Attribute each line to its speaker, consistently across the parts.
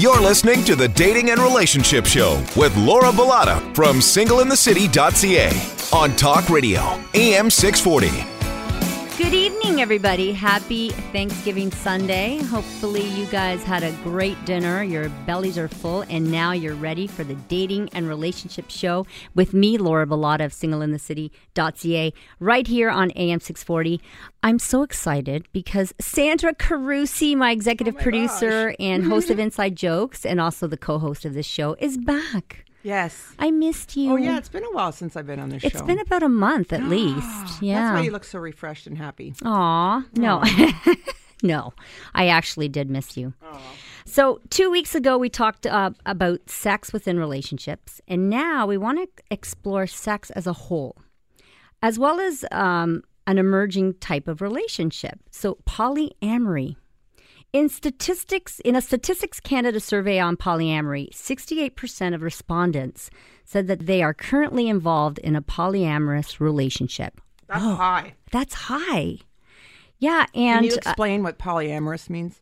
Speaker 1: You're listening to the Dating and Relationship Show with Laura Bilotta from singleinthecity.ca on Talk Radio, AM 640.
Speaker 2: Good evening, everybody. Happy Thanksgiving Sunday. Hopefully, you guys had a great dinner. Your bellies are full, and now you're ready for the dating and relationship show with me, Laura Bilotta of singleinthecity.ca, right here on AM 640. I'm so excited because Sandra Carusi, my executive oh my producer gosh. and host of Inside Jokes, and also the co host of this show, is back.
Speaker 3: Yes.
Speaker 2: I missed you.
Speaker 3: Oh, yeah. It's been a while since I've been on this
Speaker 2: it's
Speaker 3: show.
Speaker 2: It's been about a month at least. Yeah.
Speaker 3: That's why you look so refreshed and happy.
Speaker 2: Aw. No. no. I actually did miss you. Aww. So, two weeks ago, we talked uh, about sex within relationships. And now we want to explore sex as a whole, as well as um, an emerging type of relationship. So, polyamory. In statistics, in a Statistics Canada survey on polyamory, 68% of respondents said that they are currently involved in a polyamorous relationship.
Speaker 3: That's oh, high.
Speaker 2: That's high. Yeah, and
Speaker 3: Can you uh, explain uh, what polyamorous means?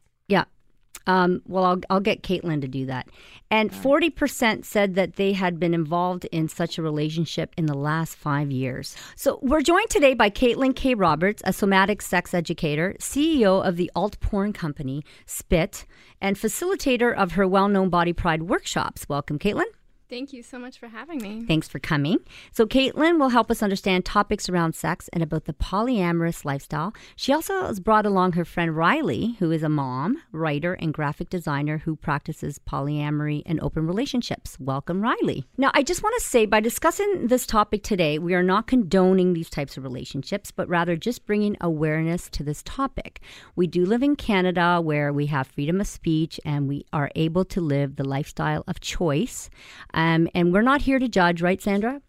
Speaker 2: Um, well, I'll, I'll get Caitlin to do that. And 40% said that they had been involved in such a relationship in the last five years. So we're joined today by Caitlin K. Roberts, a somatic sex educator, CEO of the alt porn company Spit, and facilitator of her well known Body Pride workshops. Welcome, Caitlin.
Speaker 4: Thank you so much for having me.
Speaker 2: Thanks for coming. So, Caitlin will help us understand topics around sex and about the polyamorous lifestyle. She also has brought along her friend Riley, who is a mom, writer, and graphic designer who practices polyamory and open relationships. Welcome, Riley. Now, I just want to say by discussing this topic today, we are not condoning these types of relationships, but rather just bringing awareness to this topic. We do live in Canada where we have freedom of speech and we are able to live the lifestyle of choice. Um, and we're not here to judge, right, Sandra?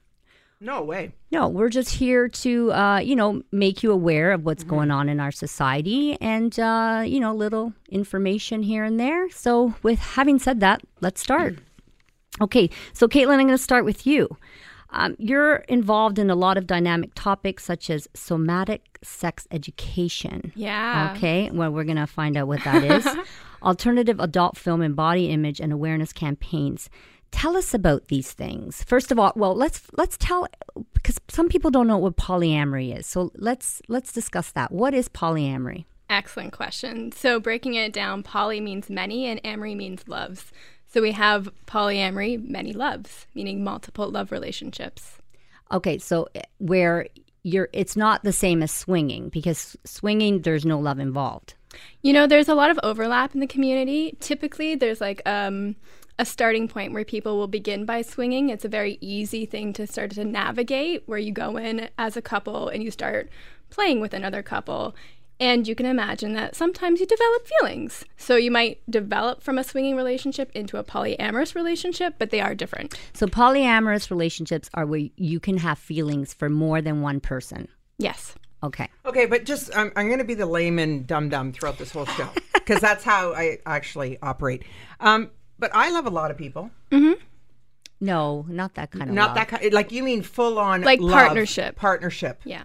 Speaker 3: No way.
Speaker 2: No, we're just here to, uh, you know, make you aware of what's mm-hmm. going on in our society and, uh, you know, little information here and there. So, with having said that, let's start. Okay, so Caitlin, I'm going to start with you. Um, you're involved in a lot of dynamic topics such as somatic sex education.
Speaker 4: Yeah.
Speaker 2: Okay, well, we're going to find out what that is. Alternative adult film and body image and awareness campaigns. Tell us about these things. First of all, well, let's let's tell because some people don't know what polyamory is. So let's let's discuss that. What is polyamory?
Speaker 4: Excellent question. So breaking it down, poly means many and amory means loves. So we have polyamory, many loves, meaning multiple love relationships.
Speaker 2: Okay, so eh, where you're it's not the same as swinging because swinging there's no love involved.
Speaker 4: You know, there's a lot of overlap in the community. Typically, there's like um a starting point where people will begin by swinging. It's a very easy thing to start to navigate where you go in as a couple and you start playing with another couple. And you can imagine that sometimes you develop feelings. So you might develop from a swinging relationship into a polyamorous relationship, but they are different.
Speaker 2: So polyamorous relationships are where you can have feelings for more than one person.
Speaker 4: Yes.
Speaker 2: Okay.
Speaker 3: Okay, but just I'm, I'm going to be the layman dum dum throughout this whole show because that's how I actually operate. Um, but I love a lot of people.
Speaker 4: Mm-hmm.
Speaker 2: No, not that kind of
Speaker 3: not
Speaker 2: love.
Speaker 3: that kind. Like you mean full on
Speaker 4: like
Speaker 3: love,
Speaker 4: partnership.
Speaker 3: Partnership.
Speaker 4: Yeah.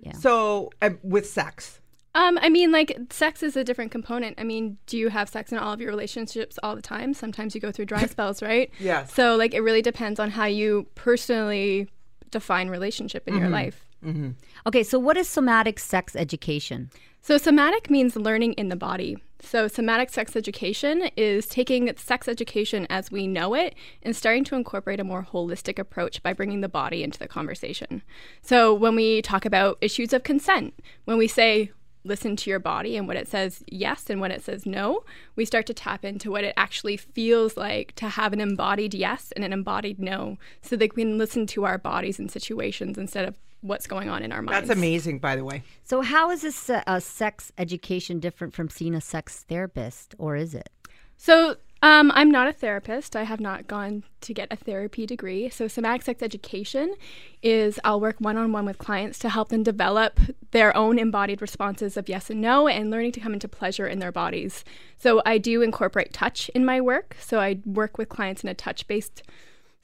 Speaker 2: Yeah.
Speaker 3: So uh, with sex.
Speaker 4: Um, I mean, like sex is a different component. I mean, do you have sex in all of your relationships all the time? Sometimes you go through dry spells, right?
Speaker 3: yes.
Speaker 4: So like, it really depends on how you personally define relationship in mm-hmm. your life.
Speaker 3: Mm-hmm.
Speaker 2: Okay, so what is somatic sex education?
Speaker 4: So, somatic means learning in the body. So, somatic sex education is taking sex education as we know it and starting to incorporate a more holistic approach by bringing the body into the conversation. So, when we talk about issues of consent, when we say, listen to your body and what it says yes and what it says no, we start to tap into what it actually feels like to have an embodied yes and an embodied no so that we can listen to our bodies in situations instead of what's going on in our minds.
Speaker 3: That's amazing, by the way.
Speaker 2: So, how is this uh, sex education different from seeing a sex therapist, or is it?
Speaker 4: So, um, I'm not a therapist. I have not gone to get a therapy degree. So, somatic sex education is I'll work one on one with clients to help them develop their own embodied responses of yes and no and learning to come into pleasure in their bodies. So, I do incorporate touch in my work. So, I work with clients in a touch based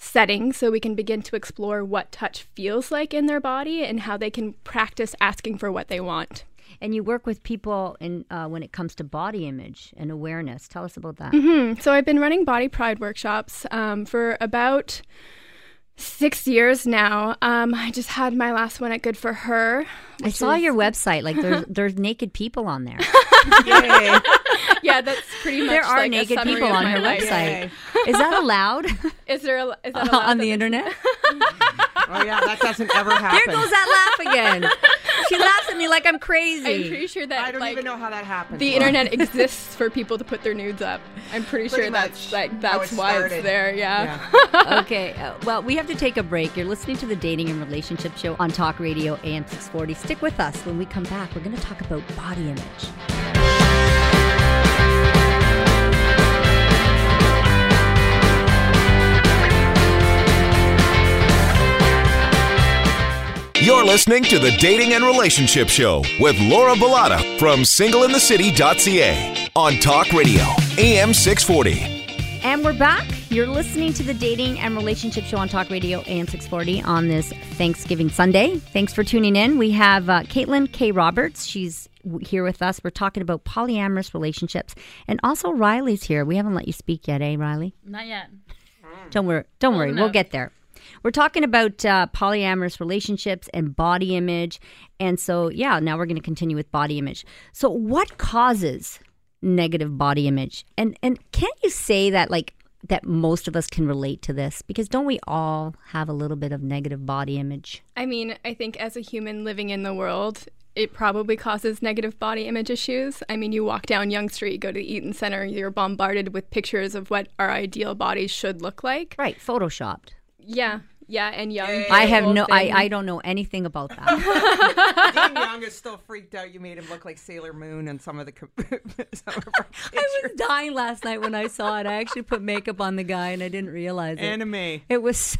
Speaker 4: setting so we can begin to explore what touch feels like in their body and how they can practice asking for what they want.
Speaker 2: And you work with people in uh, when it comes to body image and awareness. Tell us about that.
Speaker 4: Mm, So I've been running body pride workshops um, for about six years now. Um, I just had my last one at Good for Her.
Speaker 2: I saw your website. Like there's there's naked people on there.
Speaker 3: Yay.
Speaker 4: Yeah, that's pretty much.
Speaker 2: there are
Speaker 4: like
Speaker 2: naked
Speaker 4: summary
Speaker 2: people on her
Speaker 4: life.
Speaker 2: website. Is that allowed
Speaker 4: Is there a, is that allowed
Speaker 2: on the internet?
Speaker 3: Oh yeah, that doesn't ever happen.
Speaker 2: There goes that laugh again. She laughs at me like I'm crazy.
Speaker 4: I'm pretty sure that
Speaker 3: I don't
Speaker 4: like,
Speaker 3: even know how that happened.
Speaker 4: the internet exists for people to put their nudes up. I'm pretty,
Speaker 3: Pretty
Speaker 4: sure that's like that's
Speaker 3: it
Speaker 4: why
Speaker 3: started.
Speaker 4: it's there. Yeah.
Speaker 2: okay, uh, well, we have to take a break. You're listening to the Dating and Relationship Show on Talk Radio AM 640. Stick with us. When we come back, we're going to talk about body image.
Speaker 1: You're listening to the Dating and Relationship Show with Laura Bilotta from singleinthecity.ca on Talk Radio, AM 640.
Speaker 2: And we're back. You're listening to the Dating and Relationship Show on Talk Radio AM 640 on this Thanksgiving Sunday. Thanks for tuning in. We have uh, Caitlin K. Roberts. She's here with us. We're talking about polyamorous relationships. And also Riley's here. We haven't let you speak yet, eh, Riley?
Speaker 5: Not yet.
Speaker 2: Don't worry. Don't worry. We'll get there. We're talking about uh, polyamorous relationships and body image. And so, yeah, now we're going to continue with body image. So, what causes negative body image? And and can't you say that like that most of us can relate to this because don't we all have a little bit of negative body image?
Speaker 4: I mean, I think as a human living in the world, it probably causes negative body image issues. I mean, you walk down Yonge Street, go to the Eaton Center, you're bombarded with pictures of what our ideal bodies should look like.
Speaker 2: Right, photoshopped.
Speaker 4: Yeah, yeah, and young.
Speaker 2: I have no I,
Speaker 4: thing.
Speaker 2: I don't know anything about that.
Speaker 3: Dean Young is still freaked out. You made him look like Sailor Moon and some of the. co- some of our
Speaker 2: I was dying last night when I saw it. I actually put makeup on the guy and I didn't realize it.
Speaker 3: anime.
Speaker 2: It was so.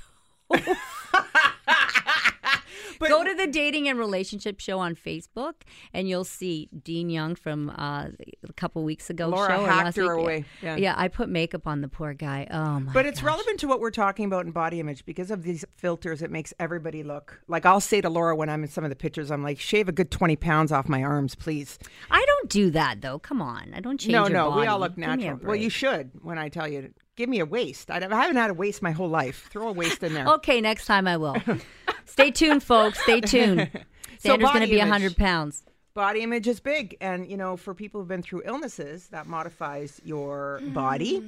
Speaker 3: But
Speaker 2: Go to the dating and relationship show on Facebook, and you'll see Dean Young from uh, a couple weeks ago.
Speaker 3: Laura
Speaker 2: show
Speaker 3: hacked her
Speaker 2: week.
Speaker 3: away.
Speaker 2: Yeah.
Speaker 3: Yeah.
Speaker 2: I put makeup on the poor guy. Oh my!
Speaker 3: But it's
Speaker 2: gosh.
Speaker 3: relevant to what we're talking about in body image because of these filters. It makes everybody look like I'll say to Laura when I'm in some of the pictures, I'm like, shave a good 20 pounds off my arms, please.
Speaker 2: I don't do that though. Come on, I don't change.
Speaker 3: no, no, we all look
Speaker 2: Give me a
Speaker 3: natural. Well, you should when I tell you, give me a waist. I haven't had a waist my whole life. Throw a waist in there.
Speaker 2: Okay, next time I will. Stay tuned, folks. Stay tuned.
Speaker 3: So
Speaker 2: Sandra's going to be
Speaker 3: image.
Speaker 2: hundred pounds.
Speaker 3: body image is big. And you know for people who've been through illnesses that modifies your body.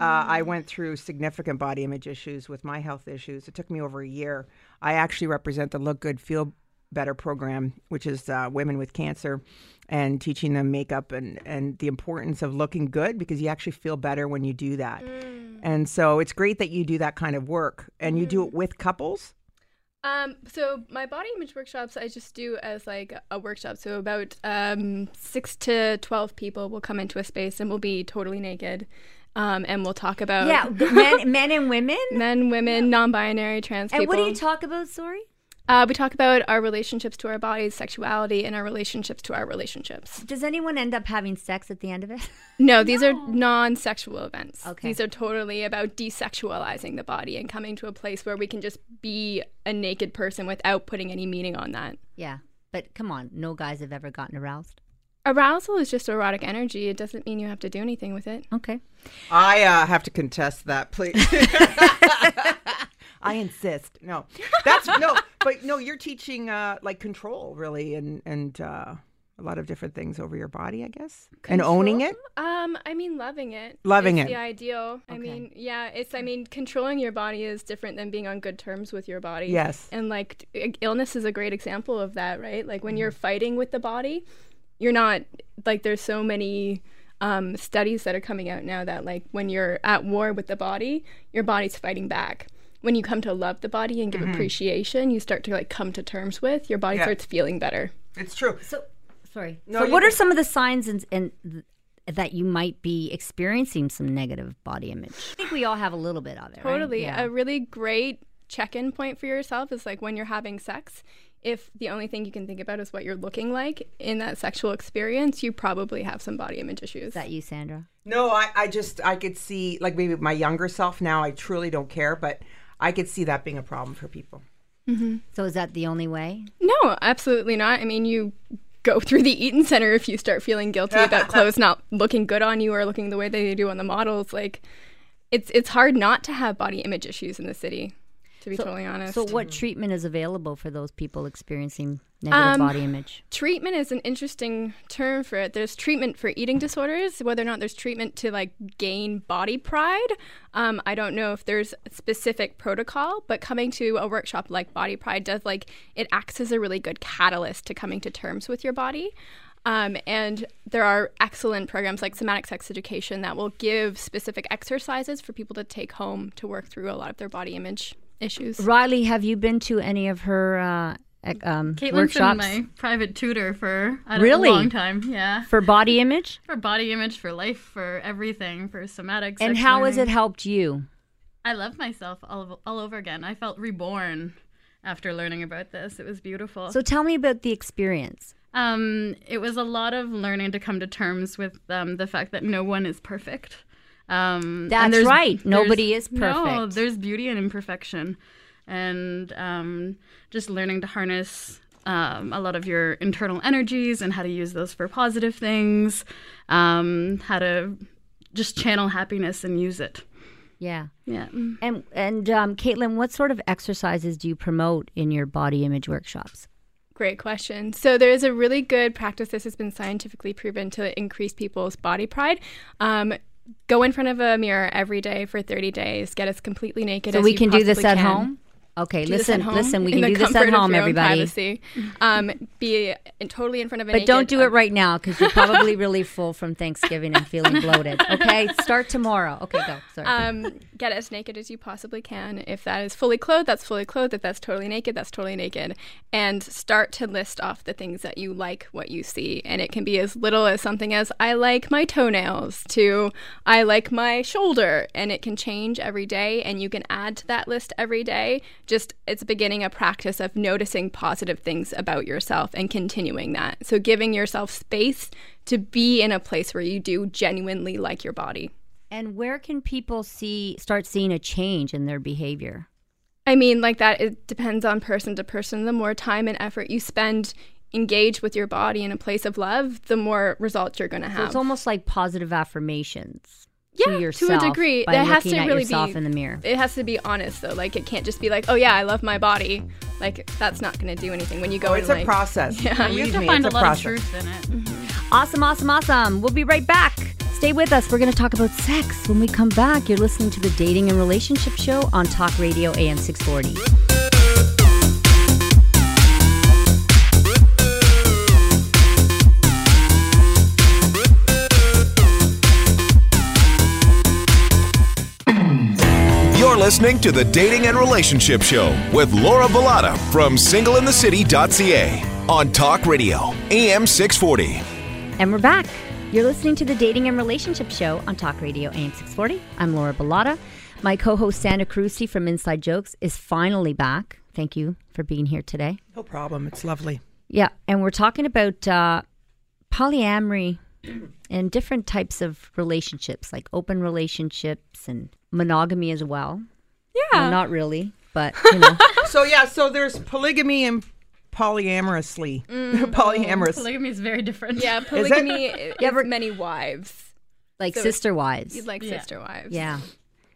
Speaker 3: Uh, i went through significant body image issues with my health issues. It took me over a year. I actually represent the look good feel better program which is uh, women with cancer and teaching them makeup and, and the importance of looking good because you actually feel better when you do that. And so it's great that you do that kind of work. And you do it with couples
Speaker 4: Um, so my body image workshops I just do as like a workshop. So about um, six to twelve people will come into a space and we'll be totally naked, um, and we'll talk about
Speaker 2: Yeah, men, men and women.
Speaker 4: men, women, non-binary, trans
Speaker 2: And
Speaker 4: people.
Speaker 2: what do you talk about? Sorry.
Speaker 4: Uh, we talk about our relationships to our bodies, sexuality, and our relationships to our relationships.
Speaker 2: Does anyone end up having sex at the end of it?
Speaker 4: No, these are non-sexual events.
Speaker 2: Okay.
Speaker 4: These are totally about desexualizing the body and coming to a place where we can just be a naked person without putting any meaning on that.
Speaker 2: yeah, but come on, no guys have ever gotten aroused.
Speaker 4: Arousal is just erotic energy. It doesn't mean you have to do anything with it.
Speaker 2: Okay.
Speaker 3: I uh, have to contest that, please. I insist. No, that's no, but no, you're teaching uh, like control, really, and and uh, a lot of different things over your body, I guess, and owning it.
Speaker 4: Um, I mean, loving it.
Speaker 3: Loving
Speaker 4: is
Speaker 3: it.
Speaker 4: The ideal. I mean, yeah, it's. I mean, controlling your body is different than being on good terms with your body.
Speaker 3: Yes.
Speaker 4: And like, illness is a great example of that, right? Like when
Speaker 3: Mm-hmm.
Speaker 4: you're fighting with the body, you're not like. There's so many. Um, studies that are coming out now that like when you're at war with the body, your body's fighting back. When you come to love the body and give appreciation, you start to like come to terms with your body
Speaker 3: Mm-hmm. Yeah.
Speaker 4: starts feeling better.
Speaker 3: It's true.
Speaker 2: So, sorry.
Speaker 3: No,
Speaker 2: so, what are some of the signs and, and th- that you might be experiencing some negative body image? I think we all have a little bit of it. right?
Speaker 4: Totally.
Speaker 2: Yeah.
Speaker 4: A really great check in point for yourself is like when you're having sex, if the only thing you can think about is what you're looking like in that sexual experience, you probably have some body image issues.
Speaker 2: Is that you, Sandra?
Speaker 3: No, I, I just I could see like maybe my younger self now. I truly don't care, but I could see that being a problem for people. Mm-hmm.
Speaker 2: So, is that the only way?
Speaker 4: no, absolutely not. I mean, you go through the Eaton Center if you start feeling guilty about clothes not looking good on you or looking the way they do on the models. Like, it's it's hard not to have body image issues in the city. To be totally honest.
Speaker 2: So, what treatment is available for those people experiencing negative
Speaker 4: Um,
Speaker 2: body image?
Speaker 4: treatment is an interesting term for it. There's treatment for eating disorders, whether or not there's treatment to like gain body pride. Um, I don't know if there's a specific protocol, but coming to a workshop like Body Pride does like it acts as a really good catalyst to coming to terms with your body. Um, and there are excellent programs like somatic sex education that will give specific exercises for people to take home to work through a lot of their body image issues.
Speaker 2: Riley, have you been to any of her uh, um,
Speaker 5: Caitlin's
Speaker 2: workshops
Speaker 5: been my private tutor for I don't
Speaker 2: Really?
Speaker 5: a long time. Yeah.
Speaker 2: for body image?
Speaker 5: For body image, for life, for everything, for somatics.
Speaker 2: And how has it helped you?
Speaker 5: I love myself all, all over again. I felt reborn after learning about this. It was beautiful.
Speaker 2: So tell me about the experience.
Speaker 5: Um, it was a lot of learning to come to terms with um, the fact that no one is perfect. Um,
Speaker 2: That's
Speaker 5: there's-
Speaker 2: right. Nobody is
Speaker 5: No,
Speaker 2: perfect.
Speaker 5: there's beauty in imperfection, and um, just learning to harness um, a lot of your internal energies and how to use those for positive things. Um, how to just channel happiness and use it.
Speaker 2: Yeah.
Speaker 5: Yeah.
Speaker 2: And and um, Caitlin, what sort of exercises do you promote in your body image workshops?
Speaker 4: Great question. So there is a really good practice. This has been scientifically proven to increase people's body pride. Um, go in front of a mirror every day for 30 days. Get as completely naked
Speaker 2: So
Speaker 4: as
Speaker 2: we can do this at
Speaker 4: can.
Speaker 2: home. Okay,
Speaker 4: Do
Speaker 2: listen, listen. We can do this at home, everybody.
Speaker 4: Um, be in, totally in front of a
Speaker 2: But don't
Speaker 4: naked-
Speaker 2: do it right now because you're probably really full from Thanksgiving and feeling bloated. Okay, start tomorrow. Okay, go. Sorry.
Speaker 4: um, get as naked as you possibly can. If that is fully clothed, that's fully clothed. If that's totally naked, that's totally naked. And start to list off the things that you like, what you see. And it can be as little as something as I like my toenails to I like my shoulder. And it can change every day. And you can add to that list every day. Just it's beginning a practice of noticing positive things about yourself and continuing that. So giving yourself space to be in a place where you do genuinely like your body.
Speaker 2: and where can people see start seeing a change in their behavior?
Speaker 4: I mean, like that, it depends on person to person. The more time and effort you spend engaged with your body in a place of love, the more results you're going to
Speaker 2: So
Speaker 4: have.
Speaker 2: it's almost like positive affirmations
Speaker 4: yeah,
Speaker 2: to yourself
Speaker 4: a degree.
Speaker 2: by
Speaker 4: That has to
Speaker 2: at
Speaker 4: really
Speaker 2: yourself
Speaker 4: be
Speaker 2: in the mirror.
Speaker 4: It has to be honest though. Like it can't just be like, oh yeah, I love my body. Like that's not going to do anything when you go.
Speaker 3: Oh,
Speaker 4: and,
Speaker 3: it's a
Speaker 4: like,
Speaker 3: process.
Speaker 4: Yeah.
Speaker 5: You have to
Speaker 3: me,
Speaker 5: find a
Speaker 3: it's
Speaker 5: lot
Speaker 3: process.
Speaker 5: of truth in it. Mm-hmm.
Speaker 2: Awesome, awesome, awesome. We'll be right back. Stay with us. We're going to talk about sex when we come back. You're listening to the Dating and Relationship Show on Talk Radio AM 640.
Speaker 1: Listening to the Dating and Relationship Show with Laura Bilotta from singleinthecity.ca on Talk Radio, AM 640.
Speaker 2: And we're back. You're listening to the Dating and Relationship Show on Talk Radio AM 640. I'm Laura Bilotta. My co host, Sandra Carusi from Inside Jokes, is finally back. Thank you for being here today.
Speaker 3: No problem. It's lovely.
Speaker 2: Yeah, and we're talking about uh, polyamory and different types of relationships, like open relationships and monogamy as well.
Speaker 4: Yeah.
Speaker 2: Well, not really, but you know.
Speaker 3: So yeah, so there's polygamy and polyamorously. Mm-hmm. Polyamorous.
Speaker 5: Polygamy is very different.
Speaker 4: yeah, polygamy is,
Speaker 2: ever-
Speaker 4: many wives.
Speaker 2: like
Speaker 4: So-
Speaker 2: sister wives.
Speaker 4: You'd like
Speaker 5: Yeah.
Speaker 4: sister wives.
Speaker 2: yeah.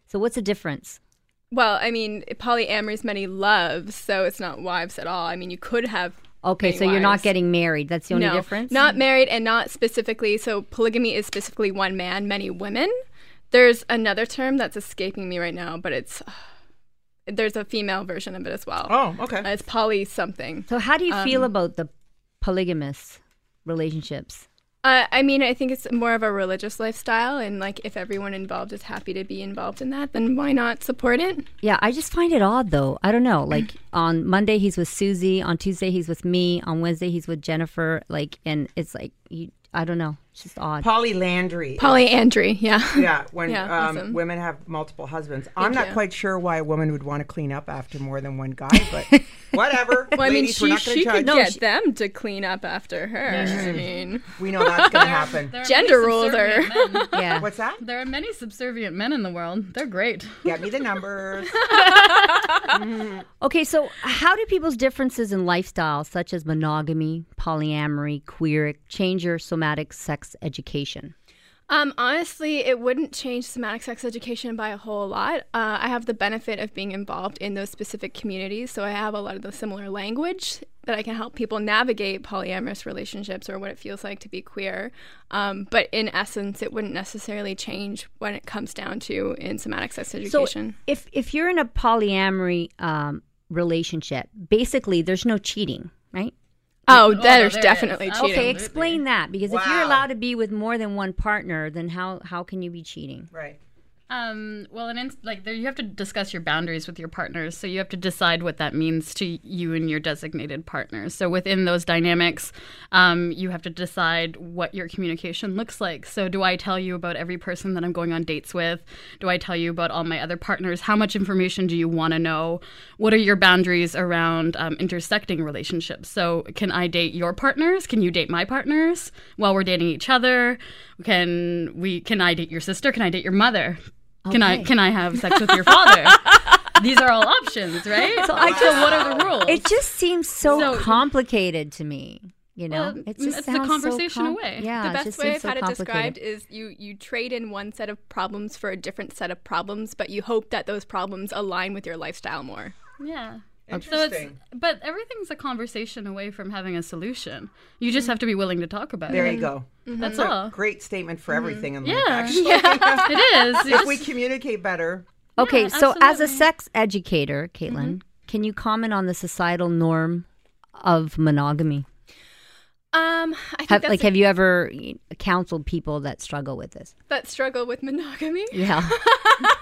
Speaker 2: So what's the difference?
Speaker 4: Well, I mean, polyamory is many loves, so it's not wives at all. I mean, you could have.
Speaker 2: Okay,
Speaker 4: many
Speaker 2: so you're not getting married. That's the only
Speaker 4: no,
Speaker 2: difference.
Speaker 4: Not married and not specifically. So polygamy is specifically one man, many women. There's another term that's escaping me right now, but it's there's a female version of it as well.
Speaker 3: Oh, okay.
Speaker 4: Uh, it's poly something.
Speaker 2: so how do you feel
Speaker 4: Um,
Speaker 2: about the polygamous relationships?
Speaker 4: Uh, I mean, I think it's more of a religious lifestyle, and like if everyone involved is happy to be involved in that, then why not support it?
Speaker 2: Yeah, I just find it odd though. I don't know. Like on Monday he's with Susie, on Tuesday he's with me, on Wednesday he's with Jennifer. Like, and it's like you, I don't know. It's just odd.
Speaker 3: Polyandry.
Speaker 4: Polyandry, yeah.
Speaker 3: yeah, when
Speaker 4: Yeah,
Speaker 3: um,
Speaker 4: awesome.
Speaker 3: women have multiple husbands. I'm not
Speaker 4: you.
Speaker 3: quite sure why a woman would want to clean up after more than one guy, but whatever.
Speaker 4: Well, I mean,
Speaker 3: Ladies, we're
Speaker 4: she,
Speaker 3: not
Speaker 4: she could
Speaker 3: judge.
Speaker 4: get
Speaker 2: she-
Speaker 4: them to clean up after her. I mean,
Speaker 3: We know that's going to happen.
Speaker 5: There are
Speaker 4: Gender
Speaker 5: many
Speaker 4: rules are-
Speaker 5: men.
Speaker 2: yeah.
Speaker 3: What's that?
Speaker 5: There are many subservient men in the world. They're great.
Speaker 3: Get me the numbers.
Speaker 2: Okay, so how do people's differences in lifestyle, such as monogamy, polyamory, queer, change your somatic sex education?
Speaker 4: Um, honestly, it wouldn't change somatic sex education by a whole lot. Uh, I have the benefit of being involved in those specific communities, so I have a lot of the similar language that I can help people navigate polyamorous relationships or what it feels like to be queer. Um, but in essence, it wouldn't necessarily change when it comes down to in somatic sex education.
Speaker 2: So if if you're in a polyamory um, relationship, basically there's no cheating, right?
Speaker 4: Oh, oh,
Speaker 5: no,
Speaker 4: there's
Speaker 5: there
Speaker 4: definitely
Speaker 5: is.
Speaker 4: cheating.
Speaker 2: Okay, explain that because if you're allowed to be with more than one partner, then how how can you be cheating?
Speaker 3: Right.
Speaker 5: Um, well, like there, you have to discuss your boundaries with your partners. So you have to decide what that means to you and your designated partners. So within those dynamics, um, you have to decide what your communication looks like. So do I tell you about every person that I'm going on dates with? Do I tell you about all my other partners? How much information do you want to know? What are your boundaries around um, intersecting relationships? So can I date your partners? Can you date my partners while we're dating each other? Can we? Can I date your sister? Can I date your mother? Can I can I have sex with your father? These are all options, right? So,
Speaker 2: I
Speaker 5: so what are the rules?
Speaker 2: It just seems so,
Speaker 5: So-
Speaker 2: complicated to me. You know,
Speaker 5: Well,
Speaker 2: it just
Speaker 5: it's the conversation
Speaker 2: so
Speaker 5: away.
Speaker 2: Yeah,
Speaker 4: the best way I've
Speaker 2: so
Speaker 4: had it described is you you trade in one set of problems for a different set of problems, but you hope that those problems align with your lifestyle more.
Speaker 5: yeah.
Speaker 3: Interesting.
Speaker 5: So it's but everything's a conversation away from having a solution. You just have to be willing to talk about
Speaker 3: There
Speaker 5: it.
Speaker 3: There you go. Mm-hmm.
Speaker 5: That's
Speaker 3: That's a
Speaker 5: all.
Speaker 3: great statement for mm-hmm. everything in life.
Speaker 5: Yeah.
Speaker 3: Actually.
Speaker 5: It is. You
Speaker 3: if we communicate better,
Speaker 2: Okay,
Speaker 5: Yeah,
Speaker 2: so as a sex educator, Caitlin, mm-hmm. can you comment on the societal norm of monogamy?
Speaker 4: Um, I think
Speaker 2: Have,
Speaker 4: that's
Speaker 2: like, have you ever counseled people that struggle with this?
Speaker 4: that struggle with monogamy.
Speaker 2: Yeah.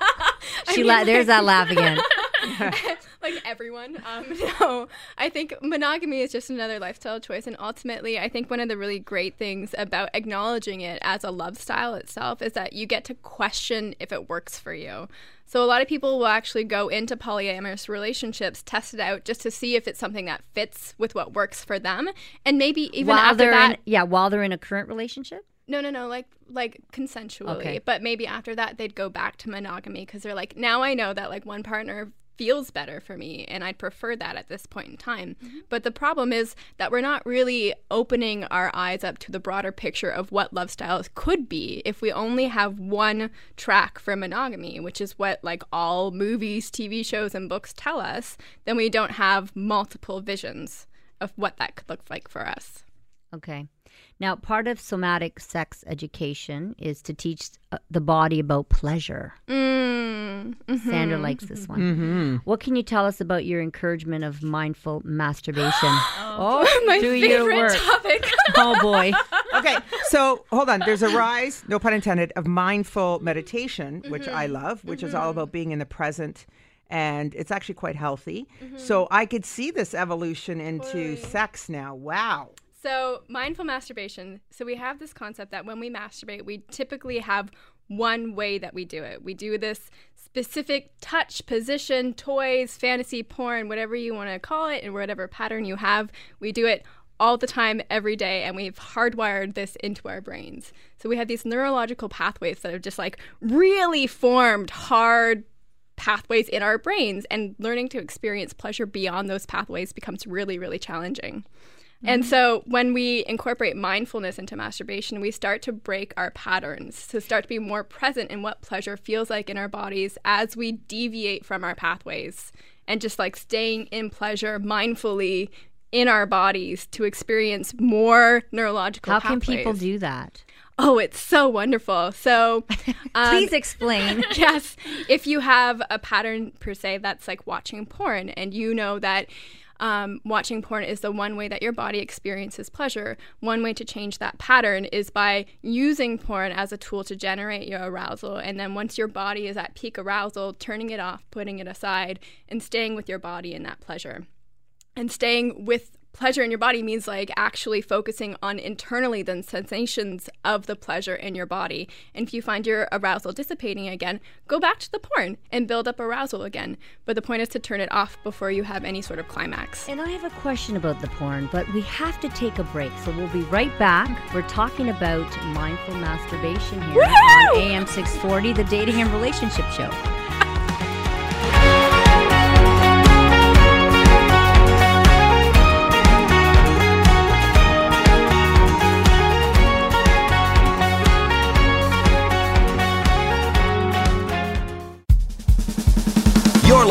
Speaker 2: she
Speaker 4: mean,
Speaker 2: la- there's that laugh again.
Speaker 4: like everyone. Um, no, I think monogamy is just another lifestyle choice, and ultimately, I think one of the really great things about acknowledging it as a love style itself is that you get to question if it works for you. So a lot of people will actually go into polyamorous relationships, test it out just to see if it's something that fits with what works for them, and maybe even
Speaker 2: while
Speaker 4: after
Speaker 2: they're
Speaker 4: that,
Speaker 2: in, yeah, while they're in a current relationship.
Speaker 4: no, no, no, like like consensually.
Speaker 2: Okay.
Speaker 4: But maybe after that they'd go back to monogamy because they're like, now I know that like one partner feels better for me and I'd prefer that at this point in time. Mm-hmm. But the problem is that we're not really opening our eyes up to the broader picture of what love styles could be if we only have one track for monogamy, which is what like all movies, TV shows and books tell us, then we don't have multiple visions of what that could look like for us.
Speaker 2: Okay. Now, part of somatic sex education is to teach uh, the body about pleasure.
Speaker 4: Mm, mhm.
Speaker 2: Sandra likes this one. What can you tell us about your encouragement of mindful masturbation? oh,
Speaker 4: my
Speaker 2: do your
Speaker 4: favorite
Speaker 2: work.
Speaker 4: topic.
Speaker 2: Oh boy.
Speaker 3: okay, so hold on. There's a rise, no pun intended, of mindful meditation, which I love, which is all about being in the present. And it's actually quite healthy. So I could see this evolution into sex now. Wow.
Speaker 4: So, mindful masturbation. So, we have this concept that when we masturbate, we typically have one way that we do it. We do this specific touch, position, toys, fantasy, porn, whatever you want to call it, and whatever pattern you have. We do it all the time, every day, and we've hardwired this into our brains. So, we have these neurological pathways that have just like really formed hard pathways in our brains and learning to experience pleasure beyond those pathways becomes really really challenging and so when we incorporate mindfulness into masturbation we start to break our patterns to start to be more present in what pleasure feels like in our bodies as we deviate from our pathways and just like staying in pleasure mindfully in our bodies to experience more neurological
Speaker 2: How can people do that?
Speaker 4: oh it's so wonderful so um,
Speaker 2: Please explain.
Speaker 4: yes. If you have a pattern per se that's like watching porn and you know that um, watching porn is the one way that your body experiences pleasure, one way to change that pattern is by using porn as a tool to generate your arousal. And then once your body is at peak arousal, turning it off, putting it aside, and staying with your body in that pleasure and staying with pleasure in your body means like actually focusing on internally the sensations of the pleasure in your body. And if you find your arousal dissipating again, go back to the porn and build up arousal again. But the point is to turn it off before you have any sort of climax.
Speaker 2: And I have a question about the porn, but we have to take a break. So we'll be right back. We're talking about mindful masturbation here on AM 640, the Dating and Relationship Show.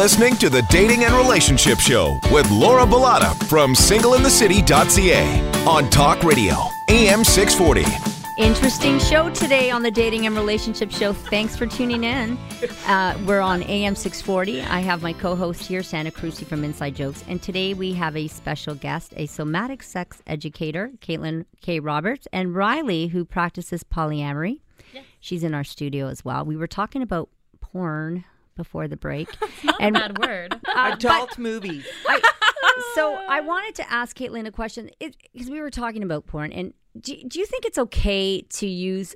Speaker 1: Listening to the Dating and Relationship Show with Laura Bilotta from singleinthecity.ca on Talk Radio, AM 640.
Speaker 2: Interesting show today on the Dating and Relationship Show. Thanks for tuning in. Uh, we're on AM 640. I have my co host here, Sandra Cruci from Inside Jokes. And today we have a special guest, a somatic sex educator, Caitlin K. Roberts, and Riley, who practices polyamory. She's in our studio as well. We were talking about porn before the break.
Speaker 5: Not
Speaker 2: And-
Speaker 5: a bad word.
Speaker 2: Uh,
Speaker 3: Adult movies.
Speaker 2: I, so I wanted to ask Caitlin a question because we were talking about porn, and do, do you think it's okay to use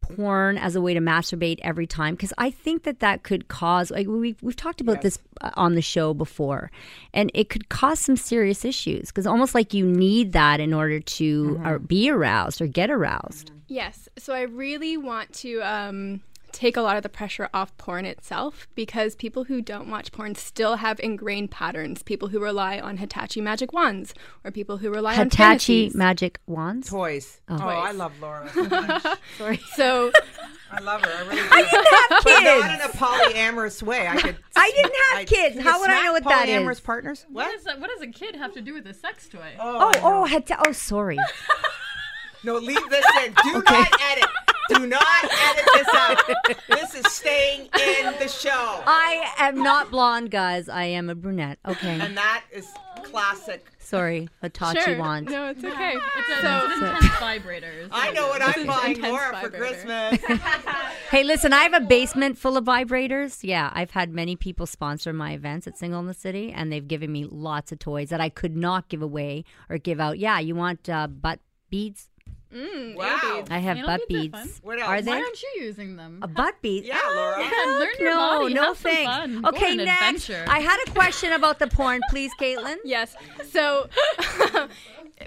Speaker 2: porn as a way to masturbate every time? Because I think that that could cause like we've we've talked about this uh, on the show before, and it could cause some serious issues because almost like you need that in order to uh, be aroused or get aroused.
Speaker 4: Yes. So I really want to um, take a lot of the pressure off porn itself because people who don't watch porn still have ingrained patterns. People who rely on Hitachi magic wands or people who rely on
Speaker 2: Hitachi magic wands.
Speaker 3: Toys. Oh, oh
Speaker 4: Toys.
Speaker 3: I love Laura. so much.
Speaker 2: Sorry.
Speaker 4: So
Speaker 3: I love her. I really do. I didn't have
Speaker 2: kids.
Speaker 3: But not in a polyamorous way. I could.
Speaker 2: I didn't have kids. How would I know what that is?
Speaker 3: Polyamorous partners.
Speaker 5: What,
Speaker 3: What?
Speaker 5: is that, what does a kid have to do with a sex toy?
Speaker 2: Oh, oh, oh Hita- oh, sorry.
Speaker 3: No, leave this in. Do not edit. Do not edit this out. This is staying in the show.
Speaker 2: I am not blonde, guys. I am a brunette. Okay.
Speaker 3: And that is classic.
Speaker 2: Sorry, Hitachi
Speaker 4: sure.
Speaker 2: wands.
Speaker 4: No, it's okay.
Speaker 5: It's, a,
Speaker 4: So-
Speaker 5: it's an intense vibrators.
Speaker 3: I know what I'm buying
Speaker 4: intense
Speaker 3: Laura for. Christmas.
Speaker 2: Hey, listen, I have a basement full of vibrators. Yeah, I've had many people sponsor my events at Single in the City, and they've given me lots of toys that I could not give away or give out. Yeah, you want uh, butt beads?
Speaker 3: Mm, wow.
Speaker 2: I have butt
Speaker 5: beads are
Speaker 2: beads.
Speaker 5: fun.
Speaker 3: What else?
Speaker 2: Are
Speaker 5: Why aren't you using them?
Speaker 2: A butt bead?
Speaker 3: Yeah, Laura.
Speaker 5: Yeah, learn your
Speaker 2: no,
Speaker 5: body.
Speaker 2: no
Speaker 5: Have some
Speaker 2: thanks.
Speaker 5: fun. Go
Speaker 2: Okay,
Speaker 5: on
Speaker 2: next.
Speaker 5: adventure.
Speaker 2: I had a question about the porn, please, Caitlin.
Speaker 4: Yes. So,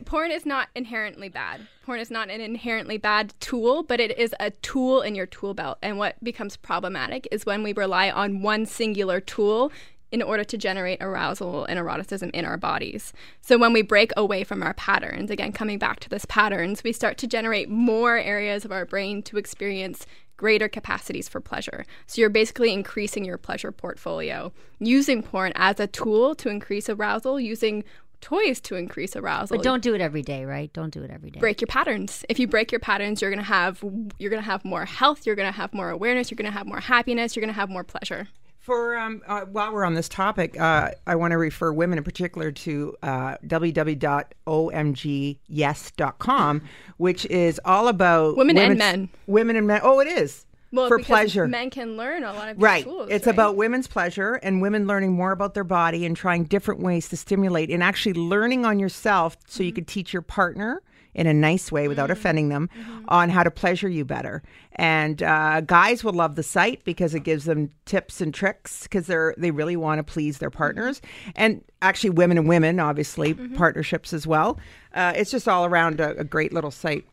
Speaker 4: porn is not inherently bad. Porn is not an inherently bad tool, but it is a tool in your tool belt. And what becomes problematic is when we rely on one singular tool in order to generate arousal and eroticism in our bodies. So when we break away from our patterns, again, coming back to this patterns, we start to generate more areas of our brain to experience greater capacities for pleasure. So you're basically increasing your pleasure portfolio, using porn as a tool to increase arousal, using toys to increase arousal.
Speaker 2: But don't do it every day, right? Don't do it every day.
Speaker 4: break your patterns. If you break your patterns, you're going to have you're going to have more health, you're going to have more awareness, you're going to have more happiness, you're going to have more pleasure.
Speaker 3: For um, uh, while we're on this topic, uh, I want to refer women in particular to uh, www.omgyes.com, which is all about
Speaker 4: Women and men.
Speaker 3: Women and men. Oh, it is
Speaker 4: Well,
Speaker 3: for pleasure.
Speaker 4: men can learn a lot of these
Speaker 3: Right.
Speaker 4: tools.
Speaker 3: it's
Speaker 4: right?
Speaker 3: about women's pleasure and women learning more about their body and trying different ways to stimulate and actually learning on yourself so
Speaker 4: Mm-hmm.
Speaker 3: you could teach your partner in a nice way without offending them
Speaker 4: Mm-hmm.
Speaker 3: on how to pleasure you better. And uh, guys will love the site because it gives them tips and tricks because they're they really want to please their partners and actually women and women obviously
Speaker 4: Mm-hmm.
Speaker 3: partnerships as well. Uh, it's just all around a, a great little site.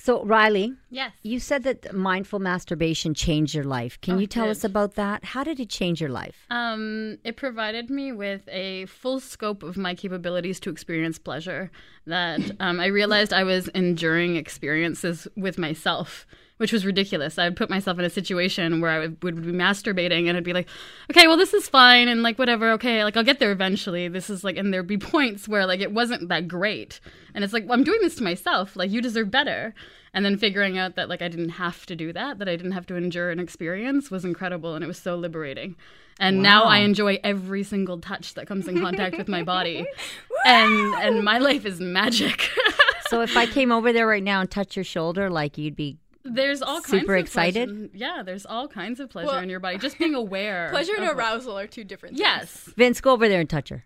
Speaker 2: So, Riley,
Speaker 5: yes.
Speaker 2: you said that mindful masturbation changed your life. Can
Speaker 5: Oh,
Speaker 2: you tell
Speaker 5: did.
Speaker 2: us about that? How did it change your life?
Speaker 5: Um, it provided me with a full scope of my capabilities to experience pleasure. That um, I realized I was enduring experiences with myself, which was ridiculous. I would put myself in a situation where I would, would be masturbating and I'd be like, okay, well, this is fine and like whatever, okay, like I'll get there eventually. This is like, and there'd be points where like it wasn't that great. And it's like, well, I'm doing this to myself. Like, you deserve better. And then figuring out that like I didn't have to do that, that I didn't have to endure an experience was incredible and it was so liberating. And now I enjoy every single touch that comes in contact with my body. and and my life is magic.
Speaker 2: So, if I came over there right now and touched your shoulder, like you'd be
Speaker 5: there's all kinds
Speaker 2: Super
Speaker 5: of
Speaker 2: excited?
Speaker 5: pleasure- Yeah, there's all kinds of pleasure
Speaker 4: Well,
Speaker 5: in your body. Just being aware.
Speaker 4: pleasure and
Speaker 5: of what-
Speaker 4: arousal are two different things.
Speaker 5: Yes.
Speaker 2: Vince, go over there and touch her.